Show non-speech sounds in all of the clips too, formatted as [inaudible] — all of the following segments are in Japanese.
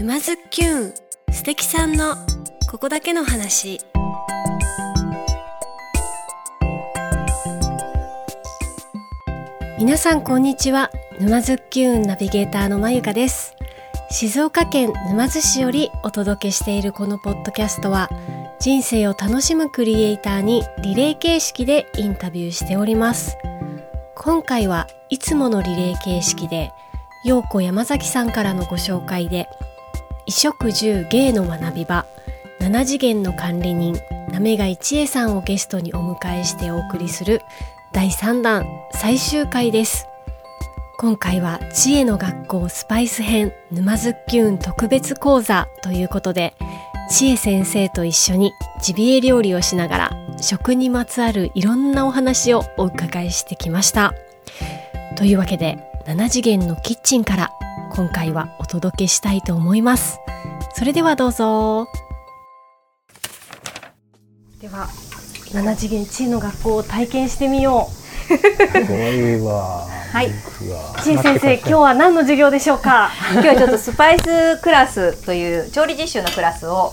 沼津きゅん素敵さんのここだけの話。皆さんこんにちは。沼津きゅんナビゲーターのまゆかです。静岡県沼津市よりお届けしているこのポッドキャストは人生を楽しむクリエイターにリレー形式でインタビューしております。今回はいつものリレー形式で陽子山崎さんからのご紹介で衣食住芸の学び場7次元の管理人滑貝千恵さんをゲストにお迎えしてお送りする第3弾最終回です。今回は知恵の学校スパイス編沼津きゅん特別講座ということで知恵先生と一緒にジビエ料理をしながら食にまつわるいろんなお話をお伺いしてきました。というわけで7次元のキッチンから今回はお届けしたいと思いますそれではどうぞでは7次元知恵の学校を体験してみよすごいわ。[laughs] はい肉がう知恵先生今日は何の授業でしょうか？今日はちょっとスパイスクラスという調理実習のクラスを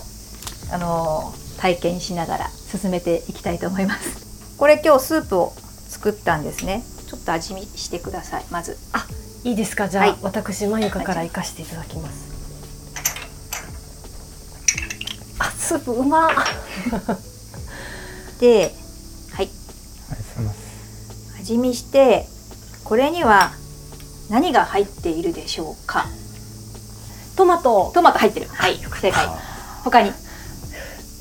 あの体験しながら進めていきたいと思います。これ今日スープを作ったんですね。ちょっと味見してください。まずあいいですか？じゃあ、はい私まゆかから行かせていただきますあスープうまっで、はい。味見してこれには何が入っているでしょうか？トマトトマト入ってる。はい、正解。他に？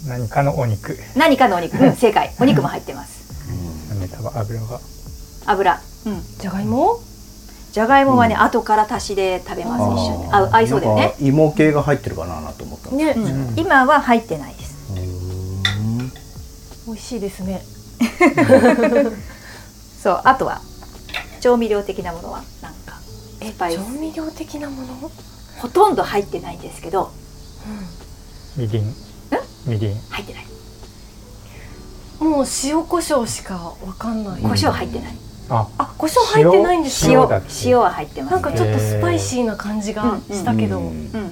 何かのお肉何かのお肉、うん正解。お肉も入ってます。ネタは油が油。うん。じゃがいも？じゃがいもはね、うん。後から足しで食べます一緒に。あ合いそうだよね。芋系が入ってるかなと思ったんですね、うん。うん。今は入ってないです。美味しいですね。そう、あとは調味料的なものはなんかスパイス。調味料的なもの、ほとんど入ってないんですけど、みりん。みりん。入ってない。もう塩コショウしかわかんない、うん胡椒入ってない。ああコショウ入ってないんですよ塩塩は入ってます、ね。なんかちょっとスパイシーな感じがしたけど、うんうん。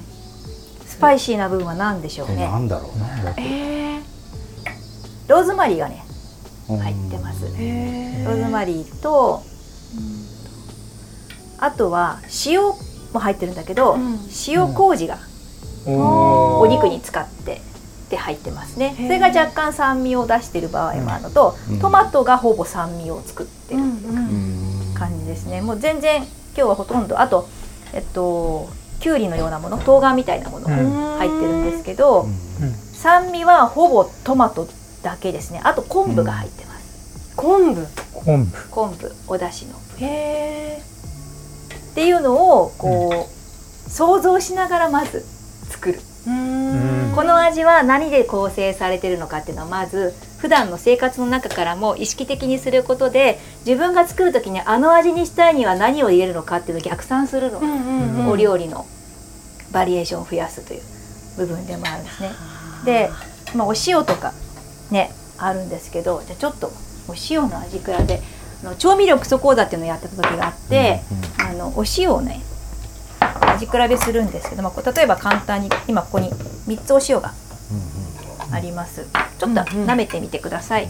スパイシーな部分は何でしょうねえな。んだろうな。なんだえー、ローズマリーがねうん入ってます。えローズマリーと、あとは塩も入ってるんだけど、うん塩麹がおお肉に使ってで入ってますね。それが若干酸味を出している場合もあるのと、うん。トマトがほぼ酸味を作ってる感じですね。もう全然今日はほとんどあとえっときゅうりのようなもの、冬瓜みたいなものがうん。入ってるんですけど、うん。酸味はほぼトマトだけですね。あと昆布が入ってます。昆布？昆布。昆布。お出汁の。へえっていうのをこう、想像しながらまず作る。この味は何で構成されてるのかっていうのはまず普段の生活の中からも意識的にすることで自分が作る時にあの味にしたいには何を入れるのかっていうのを逆算するの、うんうんうん。お料理のバリエーションを増やすという部分でもあるんですね。で、まあ、お塩とかねあるんですけどじゃあちょっとお塩の味比べあの調味料基礎講座っていうのをやってた時があって、あのお塩をね味比べするんですけど、まあ、こう例えば簡単に今ここに3つお塩があります。ちょっと舐めてみてください、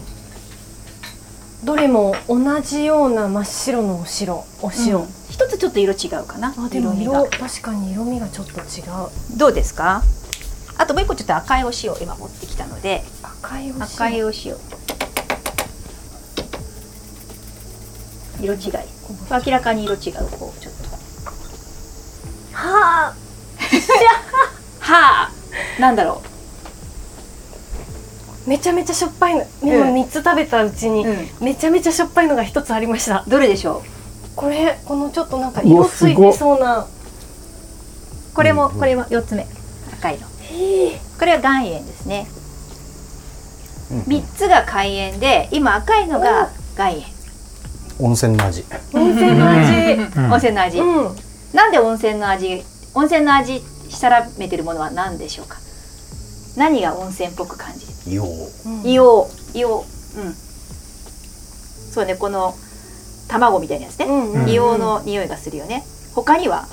どれも同じような真っ白のお白お塩、うん。一つちょっと色違うかな。あでも味色が確かに色味がちょっと違う。どうですか？あともう一個ちょっと赤いお塩を今持ってきたので。赤いお塩。赤いお塩。色違い。明らかに色違うこうちょっとはあ。はあ。なんだろめちゃめちゃしょっぱいの。今うん。3つ食べたうちに、う、うん、めちゃめちゃしょっぱいのが一つありました。どれでしょこれこのちょっとなんかうわ色ついてそうな。うこれもうんこれは四つ目。赤いのへえ。これは岩塩ですね。うん三つが海塩で今赤いのが岩塩。温泉の味。温泉の味。うん。温泉の味、うんなんで温泉の味温泉の味したらめてるものは何でしょうか？何が温泉っぽく感じ？るよう。うん。硫黄。硫黄。うん。そうねこの卵みたいなやつね、うんうんうん。硫黄の匂いがするよね。他には？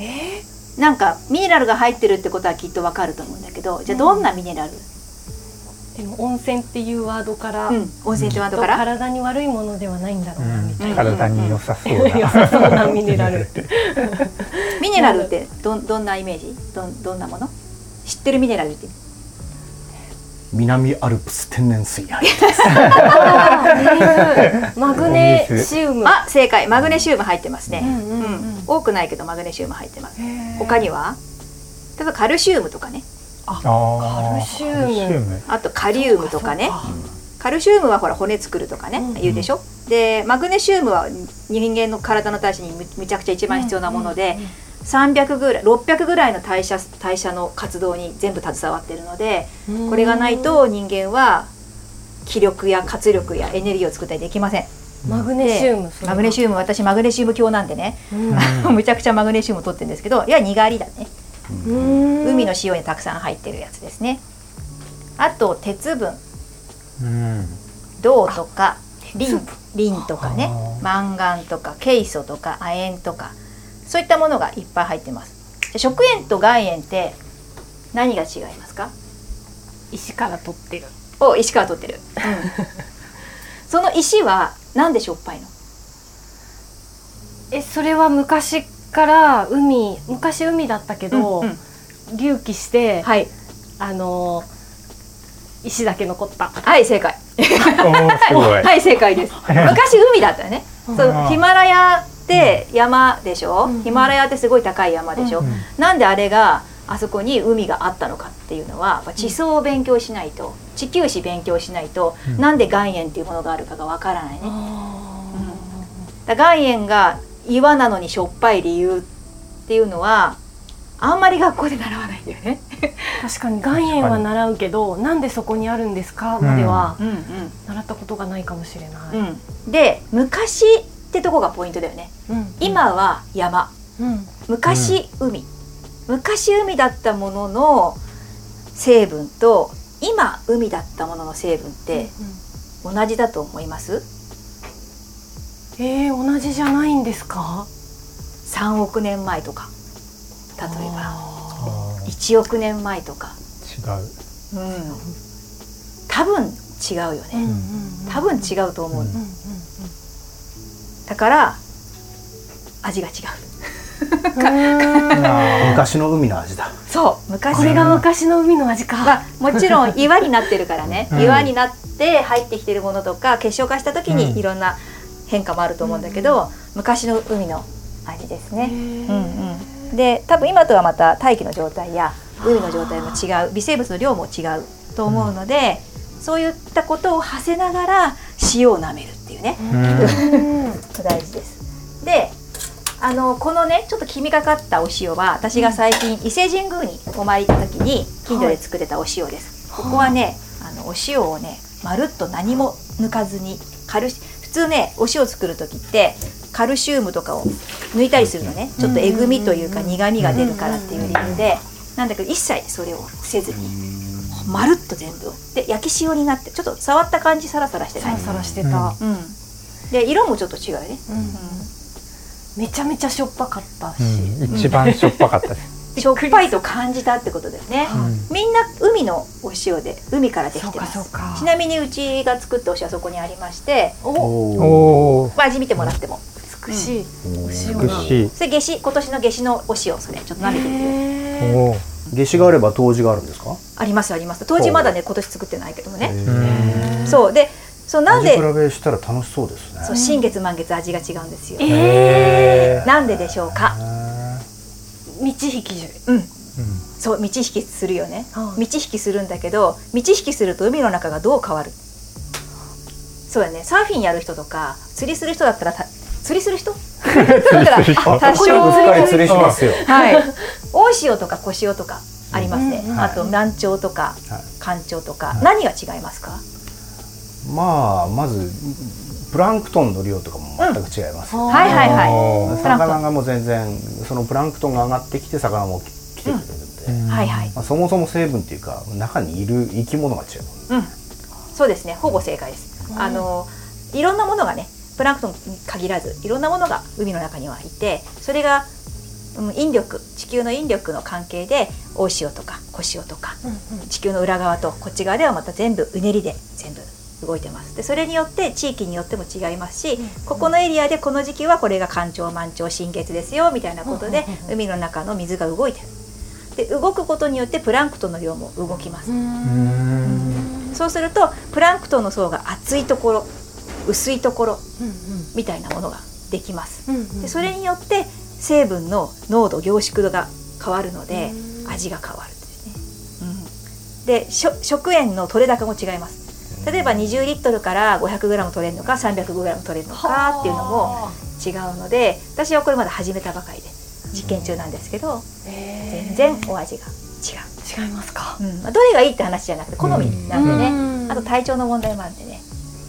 えー？なんかミネラルが入ってるってことはきっとわかると思うんだけどじゃあどんなミネラル、でも温泉っていうワードから、うん、温泉ってワードから、体に悪いものではないんだろうなみたいな、体に良さそうな。良さそうなミネラル。[laughs] ミネラルってどんどんなイメージ？どんどんなもの？知ってるミネラルって？南アルプス天然水入ってマグネシウム。あ正解。マグネシウム入ってますね、うんうんうんうん。多くないけどマグネシウム入ってます。他には？例えばカルシウムとかねあーカルシウム。あとカリウムとかね。カルシウムはほら骨作るとかね、うん言うでしょ？でマグネシウムは人間の体の代謝にむむちゃくちゃ一番必要なもので、うんうんうん300ぐらい600ぐらいの代謝代謝の活動に全部携わってるのでこれがないと人間は気力や活力やエネルギーを作ったりできません。マグネシウムマグネシウム私マグネシウム強なんでね、ム [laughs] むちゃくちゃマグネシウムを取ってるんですけどいやにがりだね海海の塩にたくさん入ってるやつですね。あと鉄分。うん。銅とかリンリンとかね。マンガンとかケイ素とか亜鉛とか。そういったものがいっぱい入ってます。で食塩と岩塩って何が違いますか？石から取ってる。お石から取ってる、[laughs] その石はなんでしょっぱいの？えそれは昔から海昔海だったけど、うんうん。隆起して、はい。あの石だけ残った。はい正解。[laughs] はい正解です。昔海だったよね。そううんヒマラヤって山でしょ、うん。ヒマラヤってすごい高い山でしょ、うん。なんであれがあそこに海があったのかっていうのはやっぱ地層を勉強しないと地球史勉強しないと、うん。なんで岩塩っていうものがあるかがわからないね、あだから岩塩が岩なのにしょっぱい理由っていうのはあんまり学校で習わないんだよね。ー確かに岩塩は習うけどなんでそこにあるんですかまではうん習ったことがないかもしれない、うん。うん、で昔ってとこがポイントだよね。うん。今は山。うん。昔海、昔海だったものの成分と今海だったものの成分って同じだと思います？えー、同じじゃないんですか？3億年前とか。例えば。ああー。1億年前とか、違う。うん、多分違うよーうんね、うん。多分違うと思う、うんうんうん。だから味が違う。[laughs] 昔の海の味だ。そう。昔これが昔の海の味か、まあ、もちろん岩になってるからね、うん。岩になって入ってきてるものとか結晶化した時うん。にいろんな変化もあると思うんだけど、昔の海の味ですね。うんうん、で多分今とはまた大気の状態や海の状態も違う微生物の量も違うと思うので、そういったことを馳せながら塩を舐めるっていうね。うん。う [laughs] ん大事です。であのこのねちょっと黄みがかったお塩は私が最近伊勢神宮にお参り行った時に近所で作ってたお塩です。ここはねあのお塩をねまるっと何も抜かずにカルシ普通ねお塩作る時ってカルシウムとかを抜いたりするのね。ちょっとえぐみというか苦みが出るからっていう理由でなんだけど一切それをせずにまるっと全部で焼き塩になってちょっと触った感じサラサラしてないサラサラしてた、うん。で色もちょっと違うよね、うん。うん。めちゃめちゃしょっぱかったし、うん。一番しょっぱかったです、しょっぱいと感じたってことだよね、うんみんな海のお塩で海からできそうかてます。そうかちなみにうちが作ったお塩はそこにありましておお味見てもらっても。美しい、お塩が美しい。それ夏至今年の夏至のお塩それちょっと舐めてみて。おお夏至があれば冬至があるんですか？ありますあります。当時まだね今年作ってないけどもね。う。んそう。でそうなんで味比べしたら楽しそうですね。そう新月満月味が違うんですよ。えなんででしょうか？引き樹う。んうん。そう道引きするよね。はい道引きするんだけど道引きすると海の中がどう変わる？そうだね。サーフィンやる人とか釣りする人だったらた釣りする人？だから多少釣りしますよ。はい。大潮とか小潮とかありますね、うんうんあと南潮とかはい。干潮とか、はい。何が違いますか？まあまずプランクトンの量とかも全く違います、うん。はいはいはい。魚がもう全然そのプランクトンが上がってきて魚も来てくれるんで、うん。はいはい。まあ、そもそも成分っていうか中にいる生き物が違う。うんそうですね。ほぼ正解です、うん。あのいろんなものがねプランクトンに限らずいろんなものが海の中にはいてそれがうん引力地球の引力の関係で大潮とか小潮とか地球の裏側とこっち側ではまた全部うねりで全部動いてます。でそれによって地域によっても違いますし、ここのエリアでこの時期はこれが干潮満潮新月ですよみたいなことで、海の中の水が動いてる。で動くことによってプランクトンの量も動きます、そうするとプランクトンの層が厚いところ薄いところみたいなものができます、でそれによって成分の濃度凝縮度が変わるので味が変わるんですね、うん、でしょ食塩の取れ高も違います例えば20リットルから 500g 取れるのか 300g 取れるのかっていうのも違うので私はこれまだ始めたばかりで実験中なんですけど全然お味が違う、違いますか。うん。まあ、どれがいいって話じゃなくて好みなんでね、うん。あと体調の問題もあるんでね。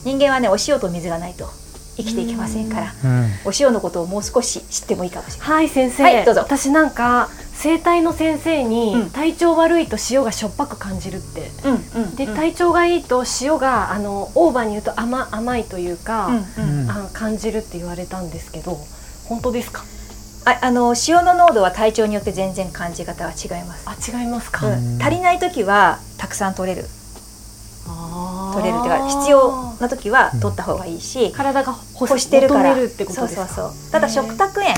人間はねお塩と水がないと生きていけませんから、うん。お塩のことをもう少し知ってもいいかもしれない。はい先生、はいどうぞ。私なんか生体の先生に、うん。体調悪いと塩がしょっぱく感じるって。うんうんで体調がいいと塩があのオーバーに言うと甘甘いというか、うんうん。感じるって言われたんですけど本当ですか？ああの塩の濃度は体調によって全然感じ方が違います。あ違いますか、うん。足りない時はたくさん取れる。取れるっていうか必要な時は取った方がいいし、体が欲欲してるから。求めるってことですか？そうそうそう。ただ食卓塩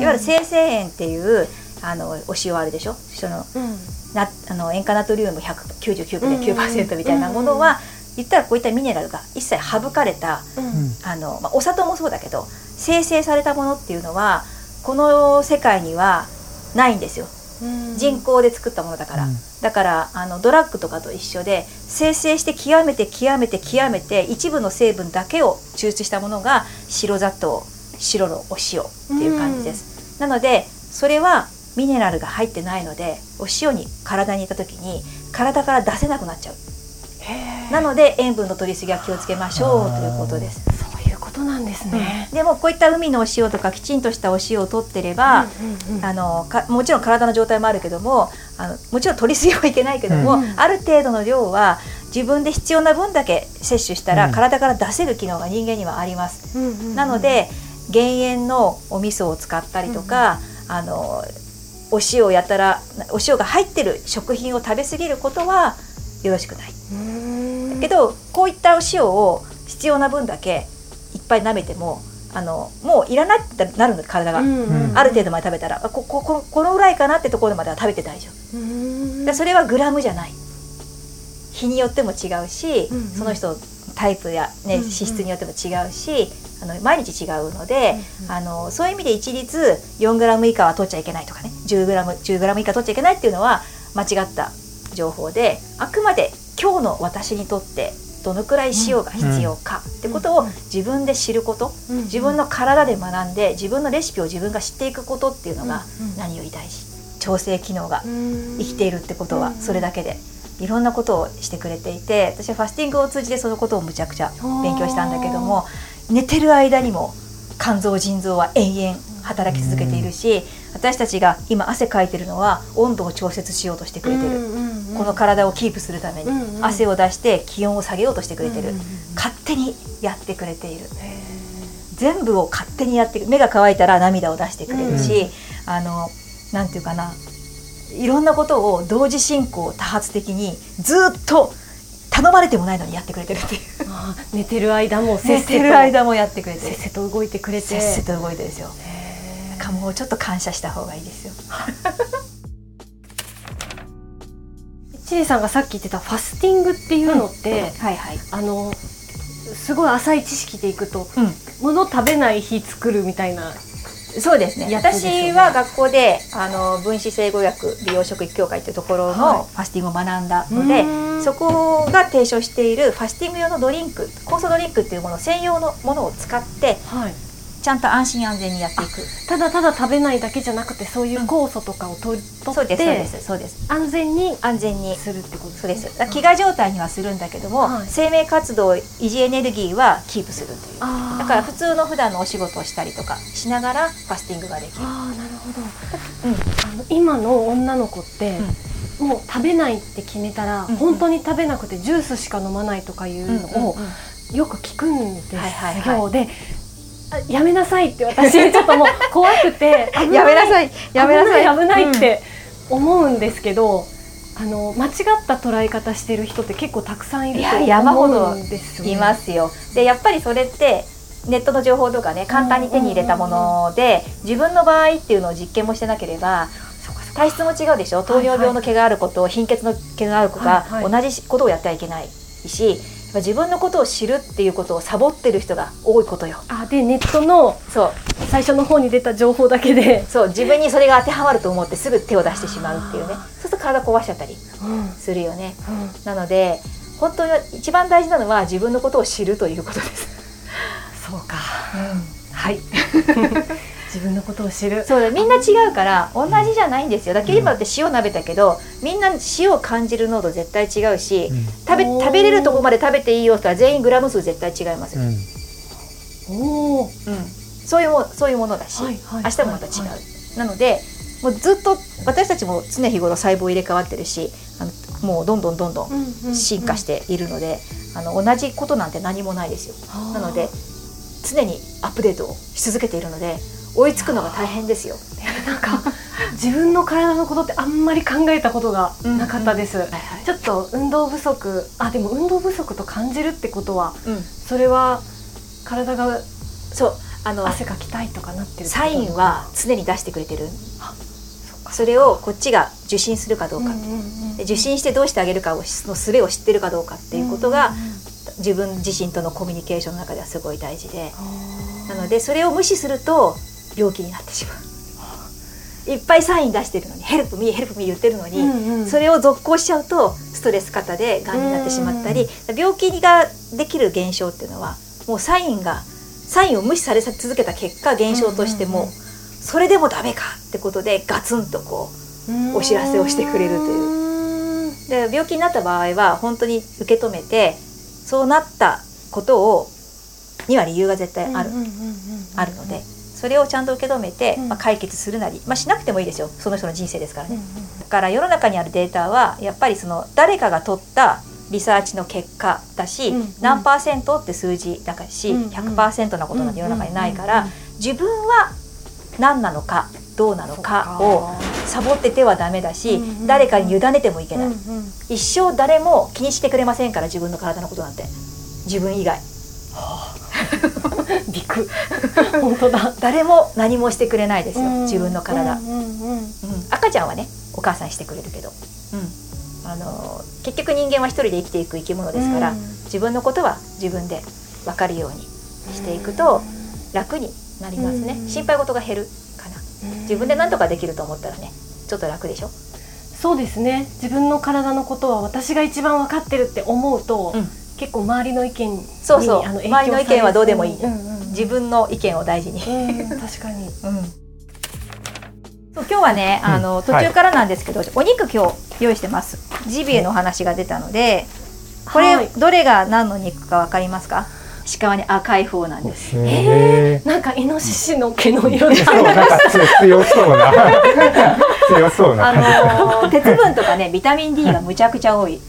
いわゆる生成塩っていうあのお塩あるでしょ？そのうん。なあの塩化ナトリウム199.9%みたいなものは、言ったらこういったミネラルが一切省かれたうん。あの、まあ、お砂糖もそうだけど生成されたものっていうのはこの世界にはないんですよ。うん。人工で作ったものだから、うん。だからあのドラッグとかと一緒で生成して極めて極めて極めて一部の成分だけを抽出したものが白砂糖白のお塩っていう感じです、なのでそれはミネラルが入ってないのでお塩に体に入れた時に体から出せなくなっちゃう。なので塩分の取りすぎは気をつけましょうということです。そういうことなんですね、でもこういった海のお塩とかきちんとしたお塩を取ってれば、うんうんうんあのかもちろん体の状態もあるけどもあのもちろん取りすぎはいけないけども、うんある程度の量は自分で必要な分だけ摂取したら、うん。体から出せる機能が人間にはあります。うんうんうんなので減塩のお味噌を使ったりとか、あのお塩をやったらお塩が入ってる食品を食べ過ぎることはよろしくない。うん。けどこういったお塩を必要な分だけいっぱい舐めてもあのもういらないってなるの体が。うんうん。ある程度まで食べたら。あここここのぐらいかなってところまでは食べて大丈夫。うん。でそれはグラムじゃない。日によっても違うし、うんうん。その人のタイプや、ね脂質によっても違うしあの毎日違うので、うんうん。あのそういう意味で一律4グラム以下は取っちゃいけないとかね10グラム10グラム以下取っちゃいけないっていうのは間違った情報であくまで今日の私にとってどのくらい塩が必要かってことを自分で知ること、うん。自分の体で学んで自分のレシピを自分が知っていくことっていうのが何より大事。調整機能が生生きているってことはうん。それだけで。いろんなことをしてくれていて私はファスティングを通じてそのことをむちゃくちゃ勉強したんだけども寝てる間にも肝臓腎臓は延々働き続けているし私たちが今汗かいてるのは温度を調節しようとしてくれてる。この体をキープするためにうんうん汗を出して気温を下げようとしてくれてる、うんうんうん。勝手にやってくれている全部を勝手にやってく目が乾いたら涙を出してくれるし、あのなんていうかないろんなことを同時進行多発的にずっと頼まれてもないのにやってくれてるっていう。寝てる間もせっ寝てせとる間もやってくれてる。せっせと動いてくれて。せっせと動いてるんですよへーかもうちょっと感謝した方がいいですよ。[laughs] チリさんがさっき言ってたファスティングっていうのって、はいはい、あのすごい浅い知識でいくとうん、物食べない日作るみたいなそうですね。ね。私は学校であの分子生語学美容食育協会というところはい。のファスティングを学んだので、うん。そこが提唱しているファスティング用のドリンク酵素ドリンクっていうもの専用のものを使ってはい、ちゃんと安心安全にやっていく。ただただ食べないだけじゃなくてそういう酵素とかを取う取ってですそうですそうです。安全に安全に。するってことそうです。ね飢餓状態にはするんだけども、はい。生命活動維持エネルギーはキープするという。だから普通の普段のお仕事をしたりとかしながらファスティングができる、あーなるほど。うん。あの今の女の子って、もう食べないって決めたら、うん本当に食べなくてジュースしか飲まないとかいうのをよく聞くんです。よ、で。あやめなさいって私ちょっともう怖くて危 [laughs] やめなさいやめなさい危ない危ないって思うんですけど、あの間違った捉え方してる人って結構たくさんいると思うんですよ。ねいますよでやっぱりそれってネットの情報とかね簡単に手に入れたもので自分の場合っていうのを実験もしてなければ体質も違うでしょ？糖尿病の毛がある子と貧血の毛がある子がはいはい。同じことをやってはいけないしやっぱ自分のことを知るっていうことをサボってる人が多いことよ。あでネットのそう。最初の方に出た情報だけで、そう。自分にそれが当てはまると思ってすぐ手を出してしまうっていうね。そうすると体壊しちゃったりうん。するよね。なので本当に一番大事なのは自分のことを知るということです、そうか。はい [laughs] 自分のことを知る。そうだみんな違うから同じじゃないんですよ。だけど今だって塩鍋だけどみんな塩を感じる濃度絶対違うし、うん。食べ食べれるとこまで食べていいよって言ったら全員グラム数絶対違いますよ、うん。おおうん。そういうもそういうものだし、はいはい明日もまた違う、はいなのでもうずっと私たちも常日頃細胞入れ替わってるしあのもうどんどんどんどん進化しているので、あの同じことなんて何もないですよ。なので常にアップデートをし続けているので追いつくのが大変ですよ。なんか自分の体のことってあんまり考えたことがなかったです、はいはい。ちょっと運動不足。あでも運動不足と感じるってことはうん、それは体がそうあの汗かきたいとかなってるサインは常に出してくれてる。あそれをこっちが受信するかどうか、うんうん受信してどうしてあげるかをの術を知ってるかどうかっていうことが、うんうんうん。自分自身とのコミュニケーションの中ではすごい大事で。なのでそれを無視すると病気になってしまう。いっぱいサイン出してるのに「ヘルプミーヘルプミー」言ってるのに、うんうん。それを続行しちゃうとストレス型でがんになってしまったり、病気ができる現象っていうのはもうサインがサインを無視され続けた結果現象としても、うんうんうん。それでもダメかってことでガツンとこうお知らせをしてくれるという。で病気になった場合は本当に受け止めてそうなったことをには理由が絶対ある,、うんうんうんうん。あるのでそれをちゃんと受け止めて、うん。まあ、解決するなり、まあ、しなくてもいいですよ。その人の人生ですからね。だから世の中にあるデータはやっぱりその誰かが取ったリサーチの結果だし、うんうん。何パーセントって数字だし、うんうん。100%なことなんて世の中にないから、自分は何なのかどうなのかをサボっててはダメだし、うんうん誰かに委ねてもいけない、うんうん。一生誰も気にしてくれませんから自分の体のことなんて。自分以外びっく本当だ。誰も何もしてくれないですよ、自分の体、うんうんうんうん。赤ちゃんはねお母さんしてくれるけど、うん、あの結局人間は一人で生きていく生き物ですから、うん。自分のことは自分で分かるようにしていくと楽になりますね、うん。心配事が減るかな。自分で何とかできると思ったらねちょっと楽でしょ、そうですね。自分の体のことは私が一番分かってるって思うと、うん結構周りの意見にそうそう。周りの意見はどうでもいい。うんうん自分の意見を大事に、うん確かに。うん。そう今日はね、あのうん途中からなんですけど、お肉今日用意してます。ジビエのお話が出たのでこれ、はい。どれが何の肉かわかりますか？鹿はね赤い方なんです。へえなんかイノシシの毛の色でそうなんか強強そうな。[laughs] 強そうな。あ感じのー鉄分とかねビタミン D がむちゃくちゃ多い。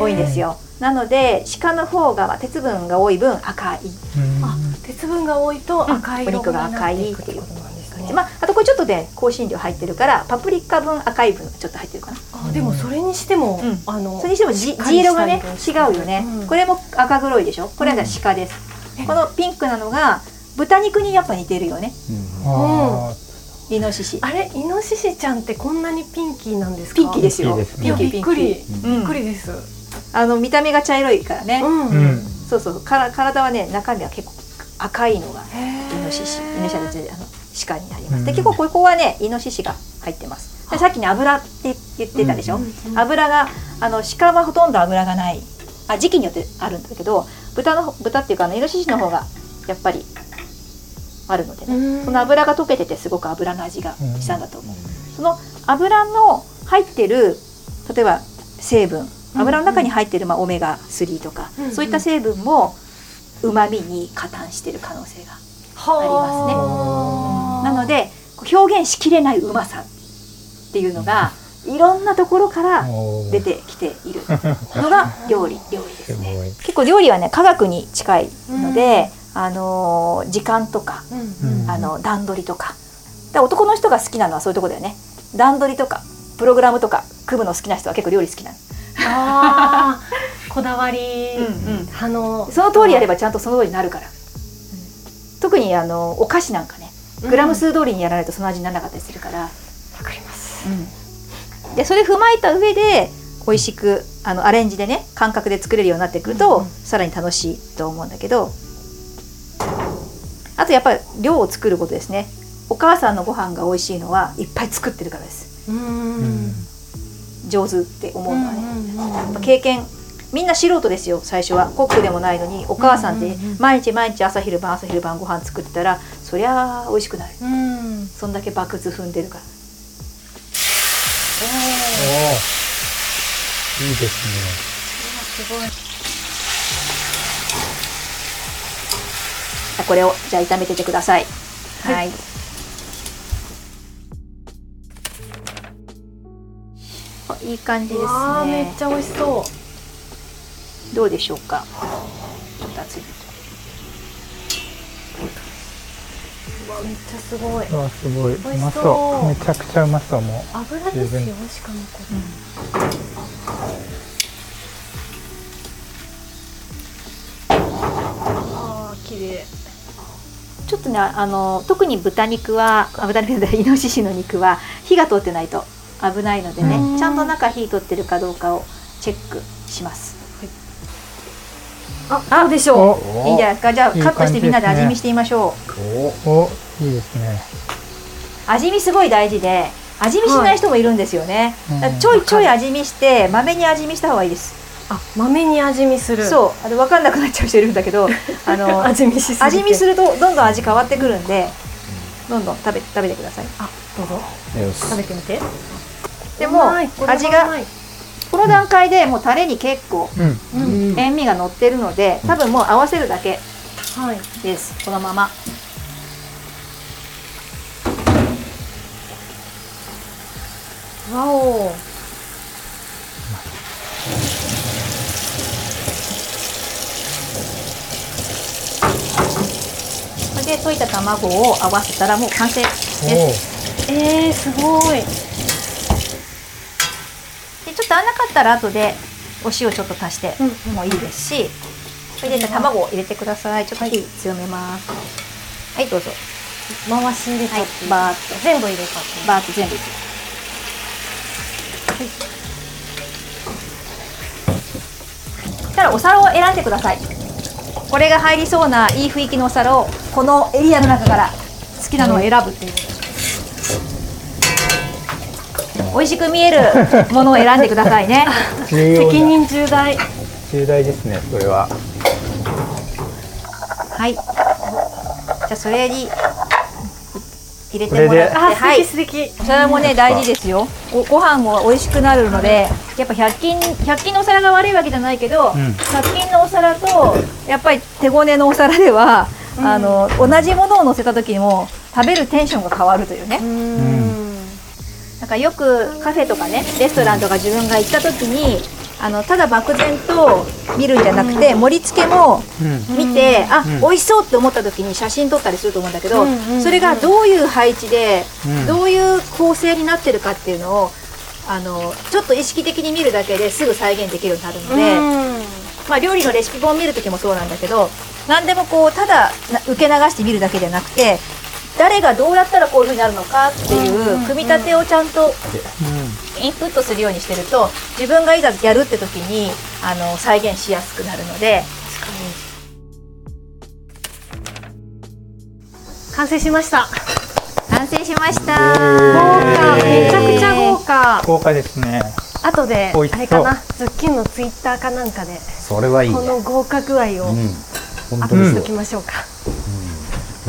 多いんですよなので鹿の方が鉄分が多い分赤い。うん。あ鉄分が多いと赤い色お肉が赤いくっていうことなんですね、まあ、あとこれちょっとで香辛料入ってるからパプリカ分赤い分ちょっと入ってるかな。あでもそれにしても、うん。あのそれにしてもじ地色がね違色うよね、うん。これも赤黒いでしょ。これは鹿です、このピンクなのが豚肉にやっぱ似てるよね。あイノシシ。あれイノシシちゃんってこんなにピンキーなんですか？ピンキーですよ。ピンキーびっくり。ピンキーびっくりです、あの見た目が茶色いからね、うん。ーうん。そうそう。から体はね中身は結構赤いのがイノシシイノシシはあの鹿になります、でうん。結構ここはねイノシシが入ってます。でさっきね油って言ってたでしょ、うんうんうん。油があの鹿はほとんど油がないあ時期によってあるんだけど豚の豚っていうかあのイノシシの方がやっぱりあるのでね、うん。その油が溶けててすごく油の味がうん。したんだと思う、その油の入ってる例えば成分油の中に入ってる、まあ、オメガ3とか、うんうん。そういった成分もうまみに加担してる可能性がはなのでこう表現しきれないうまさっていうのがいろんなところから出てきている。[laughs] のが料理料理ですね。い。結構料理はね科学に近いので、あの時間とかうんうん。あの段取りとか。で男の人が好きなのはそういうとこだよね。段取りとかプログラムとか組むの好きな人は結構料理好きなのあーこだわりうんうん。派の。その通りやればちゃんとその通りになるから、特にあのお菓子なんかねグラム数通りにやらないとその味にならなかったりするから、わかります。うん。でそれ踏まえた上で美味しくあのアレンジでね感覚で作れるようになってくると、うんうん。さらに楽しいと思うんだけど。あとやっぱり量を作ることですね。お母さんのご飯が美味しいのはいっぱい作ってるからです。ううん。ん上手って思うのはね、うんうんうん。やっぱ経験みんな素人ですよ最初は。コックでもないのにお母さんって毎日毎日朝昼晩朝昼晩ご飯作ってたらそりゃあ美味しくなるうん。そんだけ爆発踏んでるから。おー。いいですすごい。これをじゃあ炒めててください。はい、いい感じですわあめっねちゃ美味しそう。どうでしょうか？ちょっと熱い。めっちゃすごい。ね。わあすごい。う美味しそう。まそう。めちゃくちゃうまそうも油ですよしかもこれあー綺麗。ちょっとねあの特に豚肉はあ豚肉でイノシシの肉は火が通ってないと危ないのでね、うん。ちゃんと中火通ってるかどうかをチェックします。あどうでしう。ょお、いいんじゃないですか？じゃあいいカットしてみんなで味見してみましょう。お、いいですね。味見すごい大事で味見しない人もいるんですよね、うんだからちょいちょい味見してまめに味見した方がいいです、うあ豆に味見する。そう。あの分かんなくなっちゃう人いるんだけど [laughs] あの味見しすぎて。味見するとどんどん味変わってくるんでどんどん食べ食べてください。あどうぞ。よし。食べてみてでも味がこの段階でもうタレに結構塩味が乗ってるので多分もう合わせるだけはい。ですこのまま。わお。で溶いた卵を合わせたらもう完成です。おえー、すごいでちょっと合わなかったら後でお塩ちょっと足してうん。もいいですし、それで卵を入れてください。ちょっと火強めます。はいどうぞ。回し入れたはいって。いうバーッと。全部入れたって。バーッと全部いくそしたらお皿を選んでください。これが入りそうないい雰囲気のお皿をこのエリアの中から好きなのを選ぶっていう美味しく見えるものを選んでくださいね。責任重大。重大ですね。それは。はい。じゃあそれに入れてもらって。はい。敵素敵。それもね大事ですよ。ごご飯も美味しくなるのでやっぱ100均100均のお皿が悪いわけじゃないけど、ん。100均のお皿とやっぱり手ごねのお皿では、あの同じものを乗せた時にも食べるテンションが変わるというね、うかよくカフェとかねレストランとか自分が行った時にあのただ漠然と見るんじゃなくて、盛り付けもうん。見て、あ、ん。美味しそうって思った時に写真撮ったりすると思うんだけど、それがどういう配置で、うん。どういう構成になってるかっていうのをあのちょっと意識的に見るだけですぐ再現できるようになるので、うん。まあ、料理のレシピ本を見る時もそうなんだけど何でもこうただな受け流して見るだけじゃなくて誰がどうやったらこういうふうになるのかっていう組み立てをちゃんとインプットするようにしてると自分がいざやるって時にあの再現しやすくなるので。完成しました。完成しました。豪華。めちゃくちゃ豪華。豪華ですね。後であれかな？ズッキュンのツイッターかなんかで。それはいいね。この豪華具合をアップしときましょうか、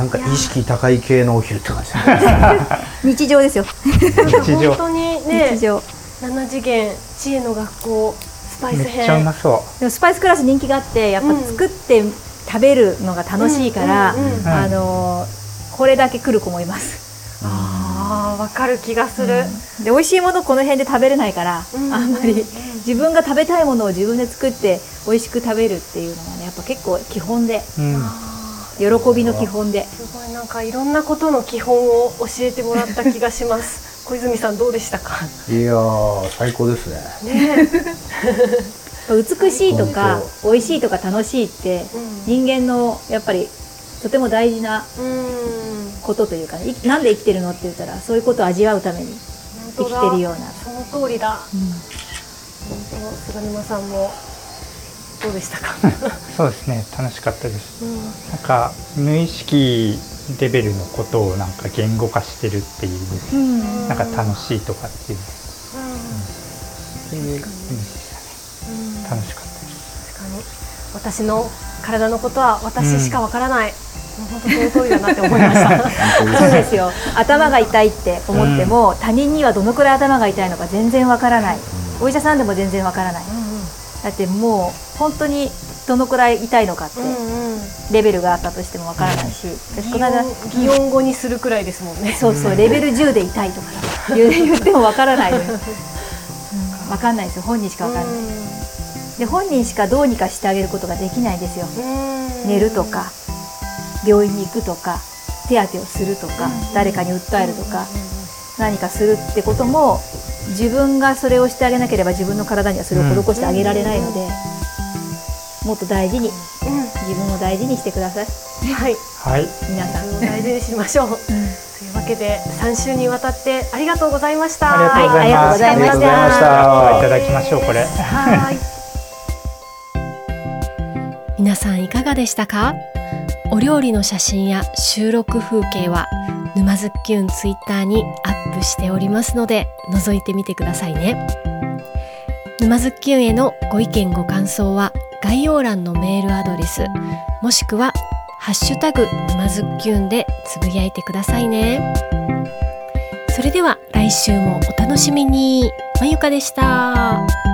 なんか意識高い系のお昼って感じ。だ [laughs] ね日常ですよ。日常。本当にね日常。7次元知恵の学校スパイスめっちゃう編まそでもスパイスクラス人気があってやっぱうん作って食べるのが楽しいから、うんうんうんあのーこれだけ来る子もいます、あーわかる気がする、で美味しいものこの辺で食べれないから、うんあんまり自分が食べたいものを自分で作って美味しく食べるっていうのがねやっぱ結構基本で。う。うん。喜びの基本で。すごいなんかいろんなことの基本を教えてもらった気がします。[laughs] 小泉さんどうでしたか？いやー最高ですね。ね [laughs] 美しいとか本美味しいとか楽しいって人間のやっぱりとても大事なうん。ことというか、ね、いなんで生きてるのって言ったらそういうことを味わうために生きてるような。その通りだ。本当菅沼さんもどうでしたか、[laughs] そうですね。楽しかったです。うんなんか無意識レベルのことをなんか言語化してるっていううん。なんか楽しいとかっていう。そういう感じでしたね楽しかったです。確かに。私の体のことは私しかわからない、本当その通りだなって思いました。[laughs] そうですよ。頭が痛いって思っても、他人にはどのくらい頭が痛いのか全然わからない、お医者さんでも全然わからないだってもう本当にどのくらい痛いのかってうんうん。うんレベルがあったとしてもわからないし、私こ擬の間音擬音語にするくらいですもんね。そうそうレベル10で痛いとか言ってもわからないのよ、[laughs] わかんないですよ。本人しかわかんない、で本人しかどうにかしてあげることができないですよ、寝るとか病院に行くとか手当てをするとか、誰かに訴えるとか、何かするってことも自分がそれをしてあげなければ自分の体にはそれを施してあげられないので、もっと大事に自分を大事にしてください。はい。はい。皆さん、大事にしましょう。というわけで3週にわたってありがとうございました。ありがとうございます、はいありがとうございましたありがとうございましたいただきましょうこれ。はい。[laughs] 皆さんいかがでしたか？お料理の写真や収録風景は沼津きゅんツイッターにアップしておりますので覗いてみてくださいね。沼津きゅんへのご意見ご感想は概要欄のメールアドレスもしくはハッシュタグ沼津きゅんでつぶやいてくださいね。それでは来週もお楽しみに。まゆかでした。